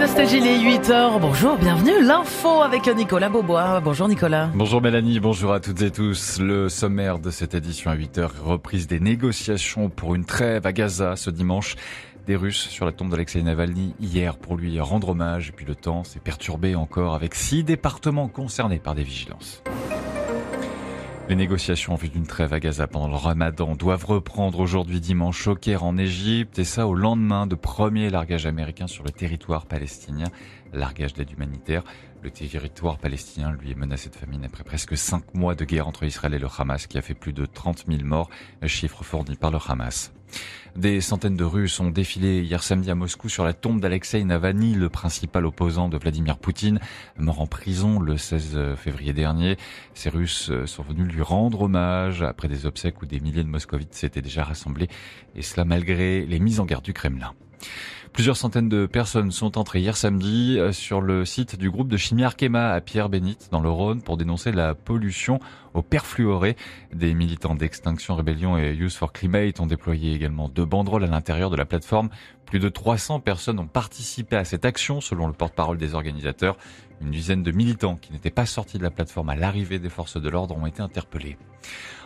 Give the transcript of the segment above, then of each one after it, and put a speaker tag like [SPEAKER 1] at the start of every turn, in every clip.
[SPEAKER 1] Nostalgie, les 8h. Bonjour, bienvenue. L'info avec Nicolas Beaubois. Bonjour Nicolas.
[SPEAKER 2] Bonjour Mélanie, bonjour à toutes et tous. Le sommaire de cette édition à 8h, reprise des négociations pour une trêve à Gaza ce dimanche. Des Russes sur la tombe d'Alexei Navalny hier pour lui rendre hommage. Et puis le temps s'est perturbé encore avec six départements concernés par des vigilances. Les négociations en vue d'une trêve à Gaza pendant le ramadan doivent reprendre aujourd'hui dimanche au Caire en Égypte et ça au lendemain de premier largage américain sur le territoire palestinien, largage d'aide humanitaire. Le territoire palestinien, lui, est menacé de famine après presque cinq mois de guerre entre Israël et le Hamas qui a fait plus de 30 000 morts, chiffre fourni par le Hamas. Des centaines de Russes ont défilé hier samedi à Moscou sur la tombe d'Alexei Navalny, le principal opposant de Vladimir Poutine, mort en prison le 16 février dernier. Ces Russes sont venus lui rendre hommage après des obsèques où des milliers de moscovites s'étaient déjà rassemblés, et cela malgré les mises en garde du Kremlin. Plusieurs centaines de personnes sont entrées hier samedi euh, sur le site du groupe de chimie Arkema à Pierre-Bénite dans le Rhône pour dénoncer la pollution au perfluoré. Des militants d'Extinction Rébellion et Youth for Climate ont déployé également deux banderoles à l'intérieur de la plateforme. Plus de 300 personnes ont participé à cette action selon le porte-parole des organisateurs. Une dizaine de militants qui n'étaient pas sortis de la plateforme à l'arrivée des forces de l'ordre ont été interpellés.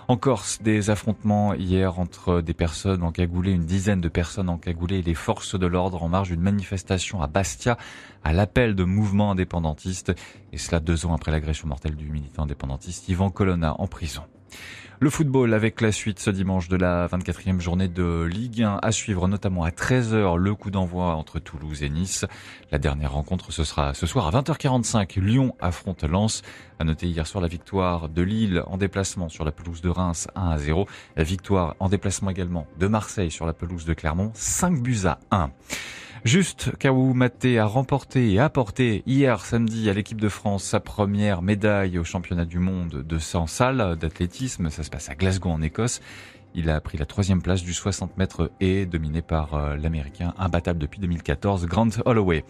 [SPEAKER 2] En Corse, des affrontements hier entre des personnes encagoulées, une dizaine de personnes encagoulées et les forces de l'ordre en marge d'une manifestation à Bastia à l'appel de mouvements indépendantistes. Et cela deux ans après l'agression mortelle du militant indépendantiste Yvan Colonna en prison. Le football avec la suite ce dimanche de la 24e journée de Ligue 1 à suivre notamment à 13h le coup d'envoi entre Toulouse et Nice. La dernière rencontre ce sera ce soir à 20h45. Lyon affronte Lens. À noter hier soir la victoire de Lille en déplacement sur la pelouse de Reims 1 à 0. La victoire en déplacement également de Marseille sur la pelouse de Clermont 5 buts à 1. Juste, Kaou Maté a remporté et apporté hier samedi à l'équipe de France sa première médaille au championnat du monde de 100 salles d'athlétisme. Ça se passe à Glasgow en Écosse. Il a pris la troisième place du 60 mètres et dominé par euh, l'américain imbattable depuis 2014, Grant Holloway.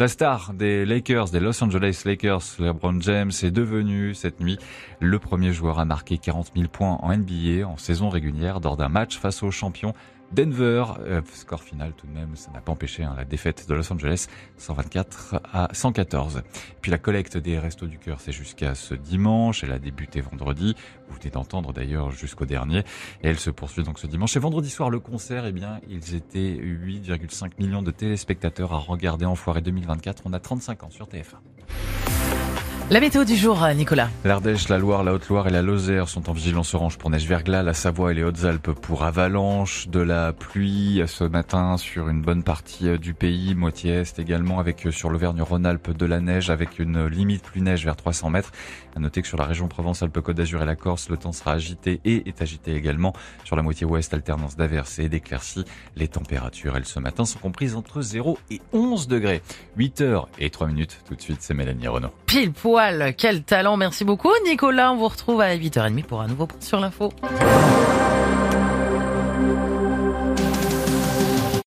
[SPEAKER 2] La star des Lakers, des Los Angeles Lakers, LeBron James, est devenu cette nuit le premier joueur à marquer 40 000 points en NBA en saison régulière lors d'un match face aux champions Denver. Euh, score final tout de même, ça n'a pas empêché hein, la défaite de Los Angeles, 124 à 114. Puis la collecte des Restos du Cœur, c'est jusqu'à ce dimanche. Elle a débuté vendredi. Vous venez d'entendre d'ailleurs jusqu'au dernier. Et elle se poursuit donc ce dimanche. Et vendredi soir, le concert, eh bien, ils étaient 8,5 millions de téléspectateurs à regarder en foirée 2024. On a 35 ans sur TF1.
[SPEAKER 1] La météo du jour, Nicolas.
[SPEAKER 2] L'Ardèche, la Loire, la Haute-Loire et la Lozère sont en vigilance orange pour neige verglas, la Savoie et les Hautes-Alpes pour avalanche, de la pluie ce matin sur une bonne partie euh, du pays, moitié est également, avec euh, sur l'Auvergne-Rhône-Alpes de la neige avec une limite plus neige vers 300 mètres. À noter que sur la région Provence-Alpes-Côte d'Azur et la Corse, le temps sera agité et est agité également. Sur la moitié ouest, alternance d'averses et d'éclaircies. Les températures, elles, ce matin, sont comprises entre 0 et 11 degrés. 8 heures et 3 minutes. Tout de suite, c'est Mélanie Renaud.
[SPEAKER 1] Pile quel talent. Merci beaucoup Nicolas. On vous retrouve à 8h30 pour un nouveau point sur l'info.